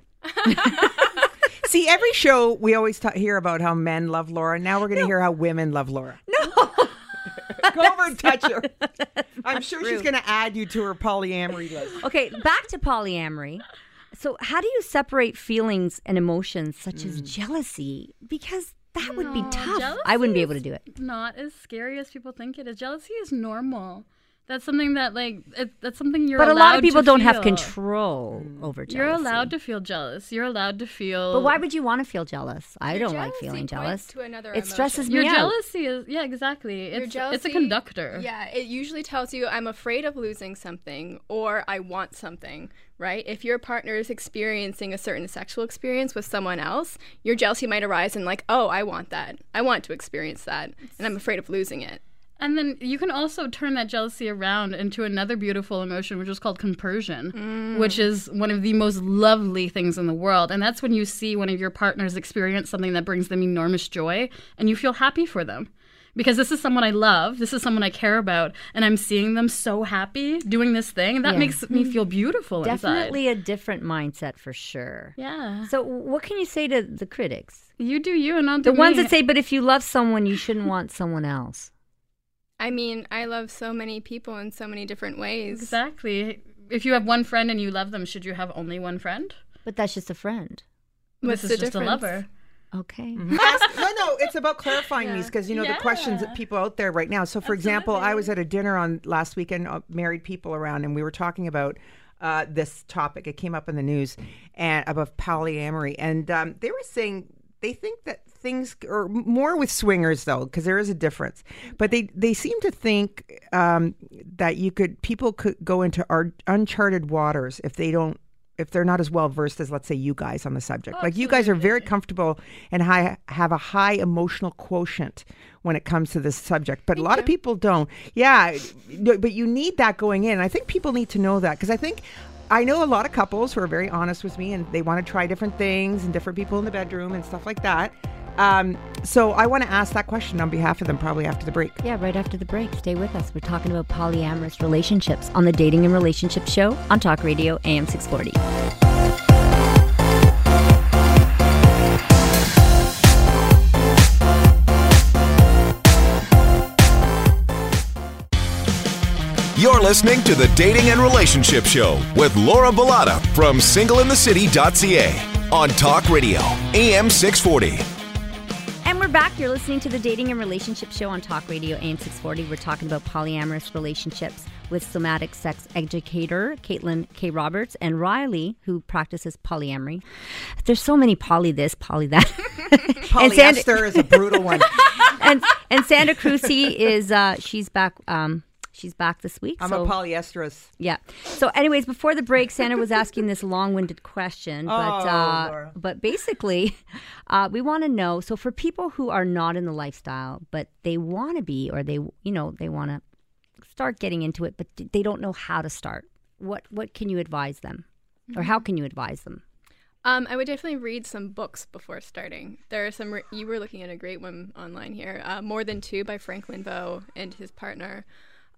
Speaker 3: See, every show we always ta hear about how men love Laura. Now we're going to hear how women love Laura. No. Go over and touch her. I'm sure she's going to add you to her polyamory list.
Speaker 2: Okay, back to polyamory. So, how do you separate feelings and emotions such as mm. jealousy? Because that would be tough. I wouldn't be able to do it.
Speaker 5: Not as scary as people think it is. Jealousy is normal. That's something that like it, that's something you're.
Speaker 2: but a lot of people don't have control mm. over jealousy.
Speaker 5: You're allowed to feel jealous. You're allowed to feel.
Speaker 2: But why would you want to feel jealous? I
Speaker 4: Your
Speaker 2: don't like feeling jealous.
Speaker 4: to another
Speaker 2: it stresses
Speaker 4: emotion.
Speaker 2: me
Speaker 5: Your
Speaker 2: out.
Speaker 5: jealousy is yeah exactly.
Speaker 4: Your
Speaker 5: It's it's a conductor.
Speaker 4: Yeah, it usually tells you I'm afraid of losing something or I want something, right? If your partner is experiencing a certain sexual experience with someone else, your jealousy might arise in like, "Oh, I want that. I want to experience that, and I'm afraid of losing it."
Speaker 5: And then you can also turn that jealousy around into another beautiful emotion, which is called compersion, mm. which is one of the most lovely things in the world. And that's when you see one of your partners experience something that brings them enormous joy and you feel happy for them. Because this is someone I love, this is someone I care about, and I'm seeing them so happy doing this thing, and that
Speaker 2: Yeah.
Speaker 5: makes me mm-hmm. feel beautiful
Speaker 2: Definitely a different mindset for sure.
Speaker 5: Yeah.
Speaker 2: So, what can you say to the critics?
Speaker 5: You do you and do
Speaker 2: The ones
Speaker 5: me.
Speaker 2: that say, but if you love someone, you shouldn't want someone else.
Speaker 4: I mean, I love so many people in so many different ways.
Speaker 5: Exactly. If you have one friend and you love them, should you have only one friend?
Speaker 2: But that's just a friend.
Speaker 4: What's
Speaker 5: this
Speaker 4: the
Speaker 5: is just
Speaker 4: difference?
Speaker 5: a lover.
Speaker 2: Okay.
Speaker 3: Ask- no, no, it's about clarifying these because you know the questions that people out there right now. So, for example, I was at a dinner on last weekend, uh, married people around, and we were talking about uh, this topic. It came up in the news and about polyamory, and um, they were saying they think that things or more with swingers though because there is a difference. But they they seem to think um, that you could people could go into our uncharted waters if they don't if they're not as well versed as let's say you guys on the subject. Like you guys are very comfortable and high, have a high emotional quotient when it comes to this subject but a lot of people don't. Yeah but you need that going in. I think people need to know that because i think I know a lot of couples who are very honest with me and they want to try different things and different people in the bedroom and stuff like that. Um, so I want to ask that question on behalf of them probably after the break.
Speaker 2: Yeah, right after the break. Stay with us. We're talking about polyamorous relationships on the Dating and Relationship Show on Talk Radio AM 640.
Speaker 1: You're listening to the Dating and Relationship Show with Laura Bilotta from singleinthecity.ca on Talk Radio, AM 640.
Speaker 2: And we're back. You're listening to the Dating and Relationship Show on Talk Radio AM 640. We're talking about polyamorous relationships with somatic sex educator Caitlin K. Roberts and Riley, who practices polyamory. There's so many poly this, poly that. and, Sand-
Speaker 3: Polyester is a brutal one.
Speaker 2: and, and Sandra Cruci is, uh, she's back. Um, she's back this week.
Speaker 3: I'm
Speaker 2: so-
Speaker 3: a polyesterous.
Speaker 2: Yeah. So, anyways, before the break, Sandra was asking this long-winded question, but
Speaker 3: Oh,
Speaker 2: uh, but basically, uh, we want to know. So, for people who are not in the lifestyle, but they want to be, or they, you know, they want to start getting into it, but they don't know how to start. What what can you advise them, or how can you advise them?
Speaker 4: Um, I would definitely read some books before starting. There are some. Re- you were looking at a great one online here. Uh, More than two by Franklin Veaux and his partner,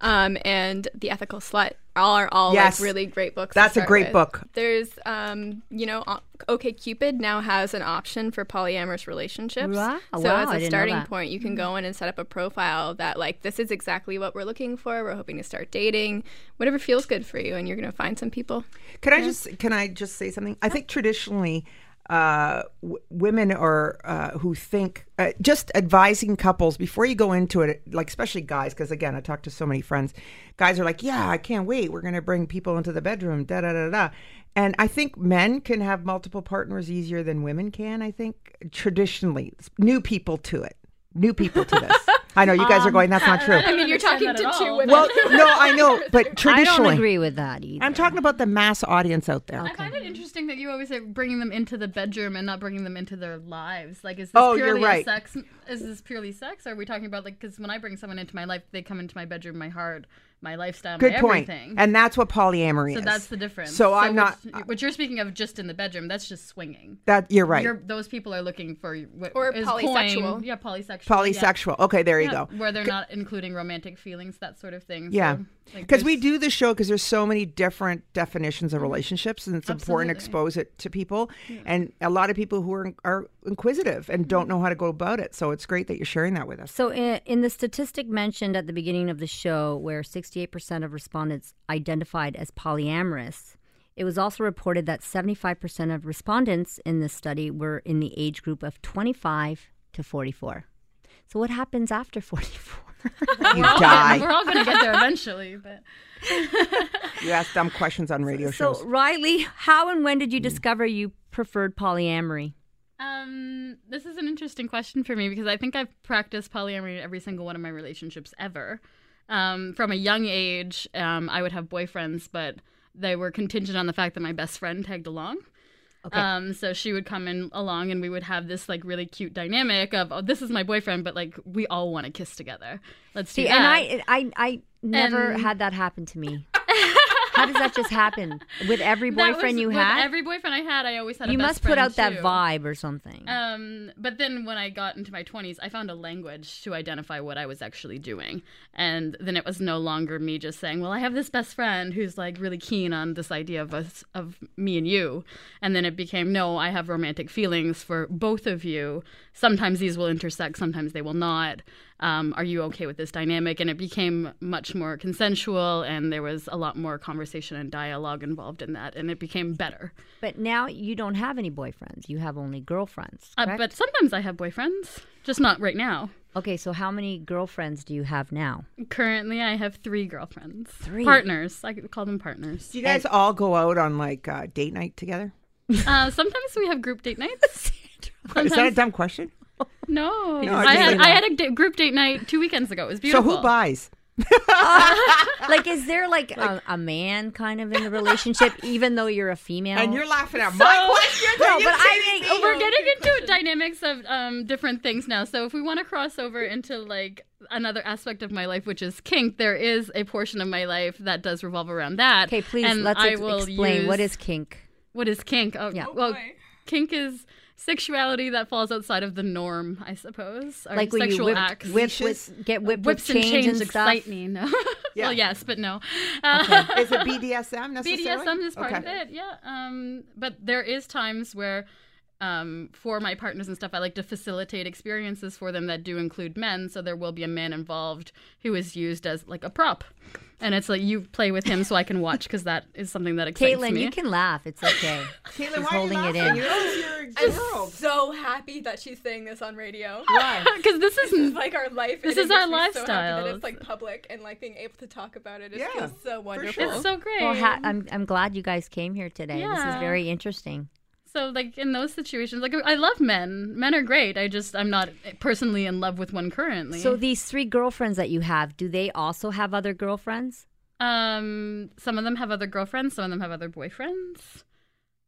Speaker 4: um, and The Ethical Slut are all
Speaker 3: Yes.
Speaker 4: like really great books. to
Speaker 3: That's a great
Speaker 4: with.
Speaker 3: book.
Speaker 4: There's, um, you know, OK Cupid now has an option for polyamorous relationships.
Speaker 2: Wow,
Speaker 4: so
Speaker 2: wow,
Speaker 4: as a starting point, you can go in and set up a profile that like this is exactly what we're looking for. We're hoping to start dating, whatever feels good for you, and you're going to find some people.
Speaker 3: Can I just can I just say something? I think traditionally, uh, w- women are uh, who think uh, just advising couples before you go into it, like especially guys, because again, I talk to so many friends. Guys are like, "Yeah, I can't wait. We're going to bring people into the bedroom." Da da da da. And I think men can have multiple partners easier than women can. I think traditionally, new people to it, new people to this. I know you guys are um, going. That's not true.
Speaker 4: I mean, you're talking to two women.
Speaker 3: Well, no, I know, but traditionally,
Speaker 2: I don't agree with that either.
Speaker 3: I'm talking about the mass audience out there.
Speaker 5: I find it interesting that you always say bringing them into the bedroom and not bringing them into their lives. Like, is this
Speaker 3: Oh, you're
Speaker 5: purely
Speaker 3: right.
Speaker 5: sex? Is this purely sex? Or are we talking about like? Because when I bring someone into my life, they come into my bedroom, my heart, my lifestyle,
Speaker 3: Good
Speaker 5: my
Speaker 3: point.
Speaker 5: everything.
Speaker 3: And that's what polyamory is.
Speaker 5: so
Speaker 3: is.
Speaker 5: that's the difference.
Speaker 3: So I'm not.
Speaker 5: What, what you're speaking of just in the bedroom, that's just swinging.
Speaker 3: That you're right.
Speaker 5: You're, those people are looking for what
Speaker 4: Or
Speaker 5: is
Speaker 4: polysexual.
Speaker 5: coined- yeah, polysexual.
Speaker 3: Polysexual. Okay, there you
Speaker 5: Yeah,
Speaker 3: go.
Speaker 5: where they're not including romantic feelings, that sort of thing.
Speaker 3: Yeah.
Speaker 5: So, like,
Speaker 3: Because we
Speaker 5: there's-
Speaker 3: do the show because there's so many different definitions of mm-hmm. relationships, and it's important to expose it to people. And a lot of people who are are inquisitive and don't mm-hmm. know how to go about it. So it's great that you're sharing that with us.
Speaker 2: So, in, in the statistic mentioned at the beginning of the show, where 68% of respondents identified as polyamorous, it was also reported that 75% of respondents in this study were in the age group of 25 to 44. So what happens after 44?
Speaker 3: You
Speaker 5: We're all
Speaker 3: die.
Speaker 5: gonna- We're all going to get there eventually, but
Speaker 3: You ask dumb questions on radio
Speaker 2: so
Speaker 3: shows.
Speaker 2: So, Riley, how and when did you discover you preferred polyamory?
Speaker 5: Um, this is an interesting question for me because I think I've practiced polyamory in every single one of my relationships ever. Um, from a young age, um, I would have boyfriends, but they were contingent on the fact that my best friend tagged along.
Speaker 2: Okay.
Speaker 5: Um, so she would come in along, and we would have this like really cute dynamic of, oh, this is my boyfriend, but like we all want to kiss together. Let's do
Speaker 2: See,
Speaker 5: that.
Speaker 2: and I, I, I never
Speaker 5: And-
Speaker 2: had that happen to me. How does that just happen with every boyfriend
Speaker 5: was-
Speaker 2: you
Speaker 5: with
Speaker 2: had?
Speaker 5: Every boyfriend I had, I always had. A
Speaker 2: you must put out that vibe or something.
Speaker 5: Um, but then when I got into my 20s, I found a language to identify what I was actually doing. And then it was no longer me just saying, well, I have this best friend who's like really keen on this idea of us, of me and you. And then it became, no, I have romantic feelings for both of you. Sometimes these will intersect, sometimes they will not. Um, are you okay with this dynamic? And it became much more consensual, and there was a lot more conversation and dialogue involved in that, and it became better.
Speaker 2: but now you don't have any boyfriends. You have only girlfriends.
Speaker 5: Uh, but sometimes I have boyfriends, just not right now.
Speaker 2: okay, so how many girlfriends do you have now?
Speaker 5: Currently, I have three girlfriends.
Speaker 2: Three?
Speaker 5: Partners. I call them partners.
Speaker 3: Do you guys all go out on like uh, date night together?
Speaker 5: Uh, sometimes we have group date nights.
Speaker 3: Is that a dumb question?
Speaker 5: No.
Speaker 3: No, I
Speaker 5: I, had, I had a group date night two weekends ago. It was beautiful.
Speaker 3: So who buys?
Speaker 2: like, is there like, a, a man kind of in the relationship, even though you're a female?
Speaker 3: And you're laughing at my question.
Speaker 2: No, but I
Speaker 3: kidding
Speaker 2: think-
Speaker 3: me?
Speaker 5: We're getting into dynamics of um, different things now. So if we want to cross over into like another aspect of my life, which is kink, there is a portion of my life that does revolve around that.
Speaker 2: okay, please
Speaker 5: And
Speaker 2: let's
Speaker 5: I
Speaker 2: ex-
Speaker 5: will
Speaker 2: explain what
Speaker 5: use-
Speaker 2: is kink.
Speaker 5: What is kink? Oh,
Speaker 2: Yeah.
Speaker 5: well, kink is sexuality that falls outside of the norm, I suppose. Or
Speaker 2: Like when you
Speaker 5: sexual
Speaker 2: whip,
Speaker 5: acts.
Speaker 2: whip
Speaker 3: Leashes?
Speaker 2: with, get whipped
Speaker 5: Whips
Speaker 2: with
Speaker 5: and
Speaker 2: chains
Speaker 5: chains
Speaker 2: and stuff.
Speaker 5: excite me. No.
Speaker 3: Yeah.
Speaker 5: well, yes, but no. Uh,
Speaker 3: Is it BDSM necessarily?
Speaker 5: BDSM is part of it, yeah. Um, but there is times where, um, for my partners and stuff, I like to facilitate experiences for them that do include men. So there will be a man involved who is used as like a prop, and it's like you play with him so I can watch because that is something that excites
Speaker 2: Caitlin,
Speaker 5: me.
Speaker 2: you can laugh. It's okay.
Speaker 3: Caitlin,
Speaker 2: She's
Speaker 3: why
Speaker 2: holding
Speaker 3: are
Speaker 2: it
Speaker 3: you
Speaker 2: in.
Speaker 3: laughing? You're, you're
Speaker 6: I'm
Speaker 3: girl.
Speaker 6: so happy that she's saying this on radio.
Speaker 3: Why?
Speaker 5: because this is
Speaker 6: This is like our life.
Speaker 5: This is our
Speaker 6: makes me So
Speaker 5: lifestyle.
Speaker 6: that it's like public and like being able to talk about it. It
Speaker 3: Yeah,
Speaker 6: feels so wonderful.
Speaker 3: sure.
Speaker 5: it's so great.
Speaker 2: Well, ha- I'm I'm glad you guys came here today. Yeah. This is very interesting.
Speaker 5: So like in those situations, like I love men. Men are great. I just I'm not personally in love with one currently.
Speaker 2: So these three girlfriends that you have, do they also have other girlfriends?
Speaker 5: um, some of them have other girlfriends. Some of them have other boyfriends.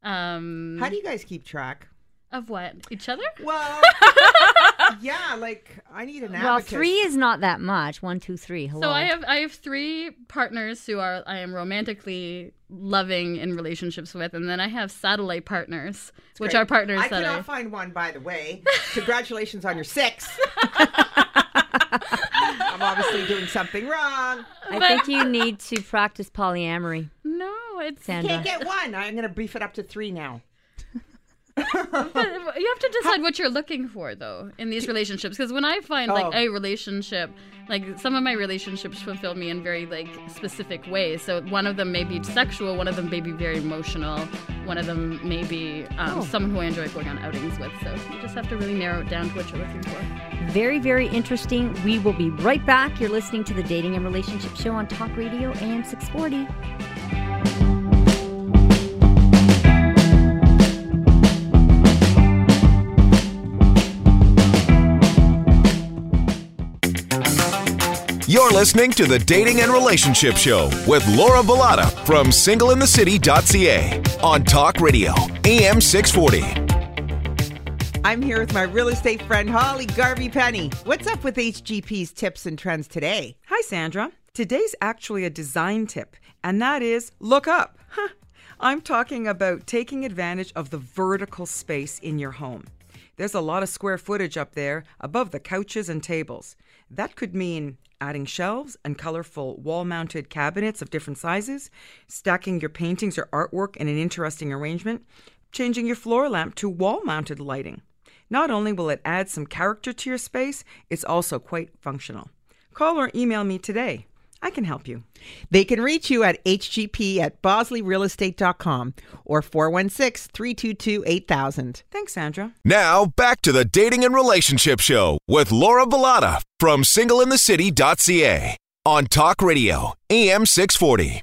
Speaker 5: Um,
Speaker 3: How do you guys keep track?
Speaker 5: of what each other?
Speaker 3: Well, yeah, like I need an
Speaker 2: Well,
Speaker 3: abacus.
Speaker 2: three is not that much. One, two, three. Hello.
Speaker 5: So I have I have three partners who are I am romantically loving in relationships with, and then I have satellite partners, which
Speaker 3: Great.
Speaker 5: are partners
Speaker 3: I
Speaker 5: that
Speaker 3: cannot
Speaker 5: I
Speaker 3: find one, by the way. Congratulations on your six. I'm obviously doing something wrong.
Speaker 2: I think you need to practice polyamory,
Speaker 5: no, it's
Speaker 2: Sandra.
Speaker 3: Can't get one. I'm going to beef it up to three now.
Speaker 5: But you have to decide what you're looking for though in these relationships because when i find like
Speaker 3: Oh.
Speaker 5: a relationship like some of my relationships fulfill me in very like specific ways so one of them may be sexual one of them may be very emotional one of them may be um, someone who i enjoy going on outings with so you just have to really narrow it down to what you're looking for
Speaker 2: Very, very interesting. We will be right back. You're listening to the Dating and Relationship Show on Talk Radio AM 640.
Speaker 1: You're listening to the Dating and Relationship Show with Laura Bilotta from singleinthecity.ca on Talk Radio, AM 640.
Speaker 3: I'm here with my real estate friend, Holly Garvey Penny. What's up with HGP's tips and trends today?
Speaker 7: Hi, Sandra. Today's actually a design tip, and that is look up. Huh. I'm talking about taking advantage of the vertical space in your home. There's a lot of square footage up there above the couches and tables. That could mean adding shelves and colorful wall mounted cabinets of different sizes, stacking your paintings or artwork in an interesting arrangement, changing your floor lamp to wall mounted lighting. Not only will it add some character to your space, it's also quite functional. Call or email me today. I can help you.
Speaker 3: They can reach you at hgp at bosleyrealestate.com or 416 322 8000.
Speaker 7: Thanks, Sandra.
Speaker 1: Now, back to the Dating and Relationship Show with Laura Bilotta from singleinthecity.ca on Talk Radio, AM 640.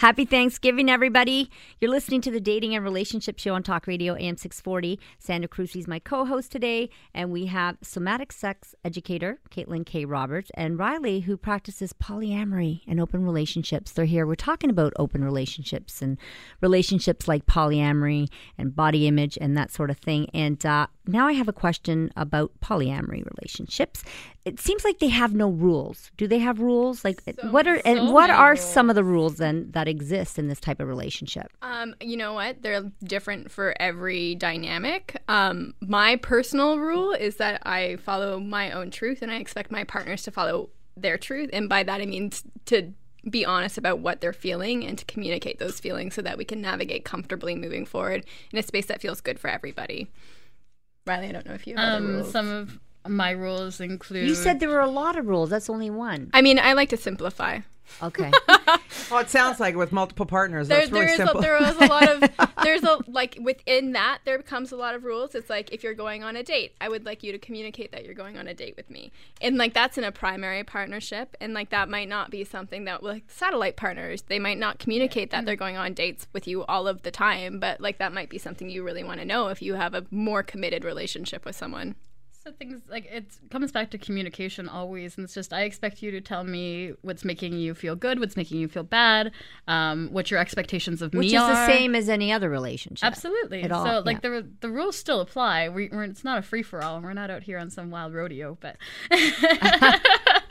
Speaker 2: Happy Thanksgiving, everybody. You're listening to the Dating and Relationship Show on Talk Radio AM 640. Sandra Cruci is my co host today, and we have somatic sex educator Caitlin K. Roberts and Riley, who practices polyamory and open relationships. They're here. We're talking about open relationships and relationships like polyamory and body image and that sort of thing. And uh, now I have a question about polyamory relationships. It seems like they have no rules. Do they have rules? Like what are and what are some of the rules then that exist in this type of relationship?
Speaker 4: Um, you know what? They're different for every dynamic. Um, my personal rule is that I follow my own truth and I expect my partners to follow their truth. And by that, I mean to be honest about what they're feeling and to communicate those feelings so that we can navigate comfortably moving forward in a space that feels good for everybody. Riley, I don't know if you have other
Speaker 5: Um,
Speaker 4: rules.
Speaker 5: some of my rules include.
Speaker 2: You said there were a lot of rules. That's only one.
Speaker 4: I mean, I like to simplify.
Speaker 2: Okay.
Speaker 3: Well, it sounds like with multiple partners,
Speaker 4: there,
Speaker 3: that's really
Speaker 4: there is
Speaker 3: simple.
Speaker 4: a, there is a lot of there's a like within that there becomes a lot of rules. It's like if you're going on a date i would like you to communicate that you're going on a date with me. And like that's in a primary partnership. And like that might not be something that like satellite partners they might not communicate that they're going on dates with you all of the time. But like that might be something you really want to know if you have a more committed relationship with someone
Speaker 5: So things like it comes back to communication always, and it's just I expect you to tell me what's making you feel good, what's making you feel bad, um, what your expectations of
Speaker 2: Which
Speaker 5: me
Speaker 2: is
Speaker 5: are.
Speaker 2: the same as any other relationship.
Speaker 5: Absolutely.
Speaker 2: At all,
Speaker 5: so like
Speaker 2: yeah.
Speaker 5: the the rules still apply. We, we're, it's not a free for all, and we're not out here on some wild rodeo. But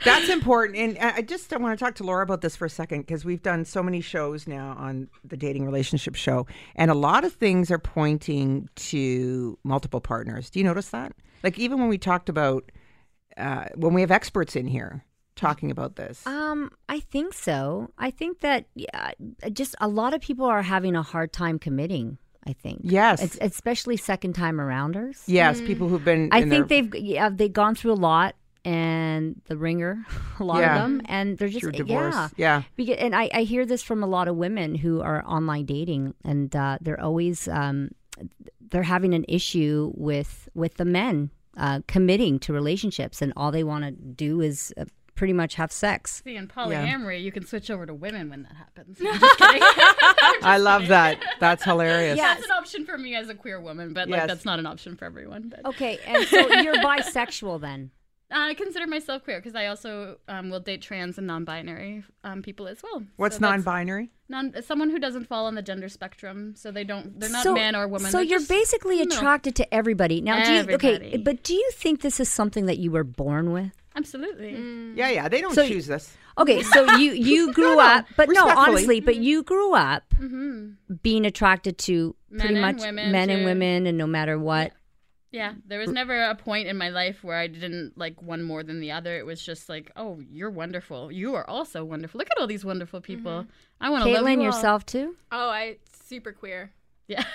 Speaker 3: That's important. And I I just want to talk to Laura about this for a second because we've done so many shows now on the dating relationship show, and a lot of things are pointing to multiple partners. Do you notice that? Like even when we talked about uh, when we have experts in here talking about this.
Speaker 2: Um, I think so. I think that yeah, just a lot of people are having a hard time committing. I think.
Speaker 3: Yes.
Speaker 2: It's, especially second time arounders.
Speaker 3: yes, people who've been.
Speaker 2: I think
Speaker 3: their-
Speaker 2: they've yeah, they've gone through a lot and the ringer, a lot
Speaker 3: Yeah.
Speaker 2: of them, and they're just
Speaker 3: through divorce.
Speaker 2: yeah.
Speaker 3: Yeah.
Speaker 2: Because, and I, I hear this from a lot of women who are online dating, and uh, they're always um, they're having an issue with with the men uh, committing to relationships, and all they want to do is uh, pretty much have sex.
Speaker 5: see, in polyamory, you can switch over to women when that happens.
Speaker 3: I love that. That's hilarious.
Speaker 2: Yeah.
Speaker 5: That's an option for me as a queer woman, but like
Speaker 3: Yes.
Speaker 5: that's not an option for everyone. But
Speaker 2: Okay, and so you're bisexual then.
Speaker 5: I consider myself queer because I also um, will date trans and non-binary um, people as well.
Speaker 3: What's
Speaker 5: So
Speaker 3: non-binary?
Speaker 5: non someone who doesn't fall on the gender spectrum, so they don't they're not
Speaker 2: so,
Speaker 5: man or woman.
Speaker 2: So
Speaker 5: they're
Speaker 2: you're
Speaker 5: just
Speaker 2: basically
Speaker 5: in the middle.
Speaker 2: attracted to everybody. Now, do you, okay, but do you think this is something that you were born with?
Speaker 5: absolutely.
Speaker 3: Yeah, yeah. They don't
Speaker 2: So-
Speaker 3: choose this.
Speaker 2: Okay, so you you grew
Speaker 3: no,
Speaker 2: up, but no, honestly, but you grew up being attracted to pretty
Speaker 5: Men and
Speaker 2: much
Speaker 5: women,
Speaker 2: men and women, and no matter what.
Speaker 5: Yeah, Mm. there was mm. never a point in my life where I didn't like one more than the other. It was just like, oh, you're wonderful. You are also wonderful. Look at all these wonderful people. Mm-hmm. I want to love you
Speaker 2: Caitlin,
Speaker 5: all.
Speaker 2: yourself too.
Speaker 4: oh i super queer
Speaker 5: Yeah,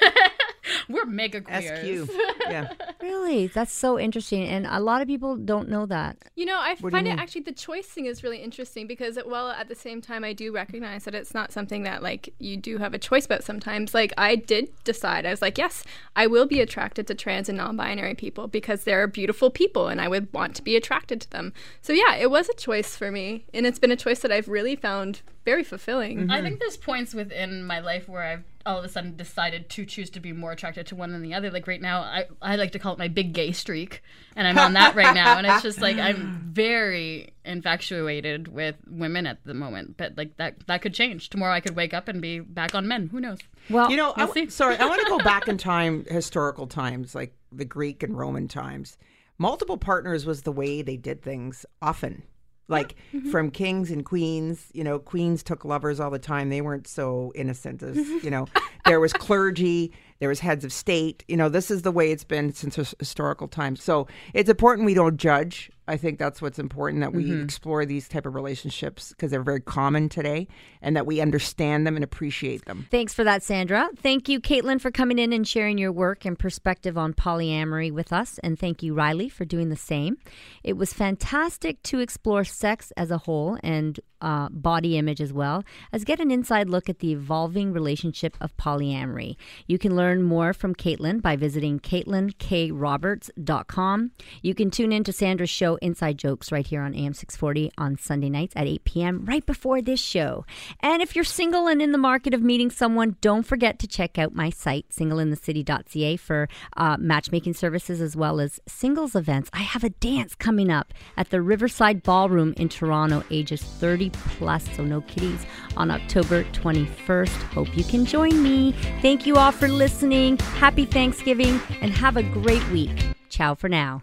Speaker 5: we're mega queers.
Speaker 3: SQ. Yeah.
Speaker 2: Really, that's so interesting, and a lot of people don't know that.
Speaker 4: You know, I
Speaker 3: What
Speaker 4: find it
Speaker 3: mean?
Speaker 4: actually the choice thing is really interesting because, well, at the same time, I do recognize that it's not something that like you do have a choice about. Sometimes, like I did decide, I was like, yes, I will be attracted to trans and non-binary people because they're beautiful people, and I would want to be attracted to them. So yeah, it was a choice for me, and it's been a choice that I've really found very fulfilling.
Speaker 5: I mm-hmm. think there's points within my life where I've all of a sudden decided to choose to be more attracted to one than the other. Like right now, I, I like to call it my big gay streak, and I'm on that right now. And it's just like I'm very infatuated with women at the moment, but like that that could change tomorrow. I could wake up and be back on men. Who knows?
Speaker 2: Well,
Speaker 3: You know, I,
Speaker 5: We'll see.
Speaker 3: sorry, I want to go back in time, historical times, like the Greek and Roman times. Multiple partners was the way they did things often. Like
Speaker 2: Mm-hmm.
Speaker 3: from kings and queens, you know, queens took lovers all the time. They weren't so innocent as,
Speaker 2: Mm-hmm.
Speaker 3: you know, there was clergy, there was heads of state. You know, this is the way it's been since historical times. So it's important we don't judge. I think that's what's important that we
Speaker 2: Mm-hmm.
Speaker 3: explore these type of relationships because they're very common today and that we understand them and appreciate them.
Speaker 2: Thanks for that, Sandra. Thank you, Caitlin, for coming in and sharing your work and perspective on polyamory with us. And thank you, Riley, for doing the same. It was fantastic to explore sex as a whole and uh, body image as well as get an inside look at the evolving relationship of polyamory. You can learn more from Caitlin by visiting CaitlinKRoberts.com. You can tune in to Sandra's show Inside Jokes right here on AM 640 on Sunday nights at 8 p.m. right before this show. And if you're single and in the market of meeting someone, don't forget to check out my site, singleinthecity.ca, for uh, matchmaking services as well as singles events. I have a dance coming up at the Riverside Ballroom in Toronto, ages 30 plus, so no kiddies, on October 21st. Hope you can join me. Thank you all for listening. Happy Thanksgiving and have a great week. Ciao for now.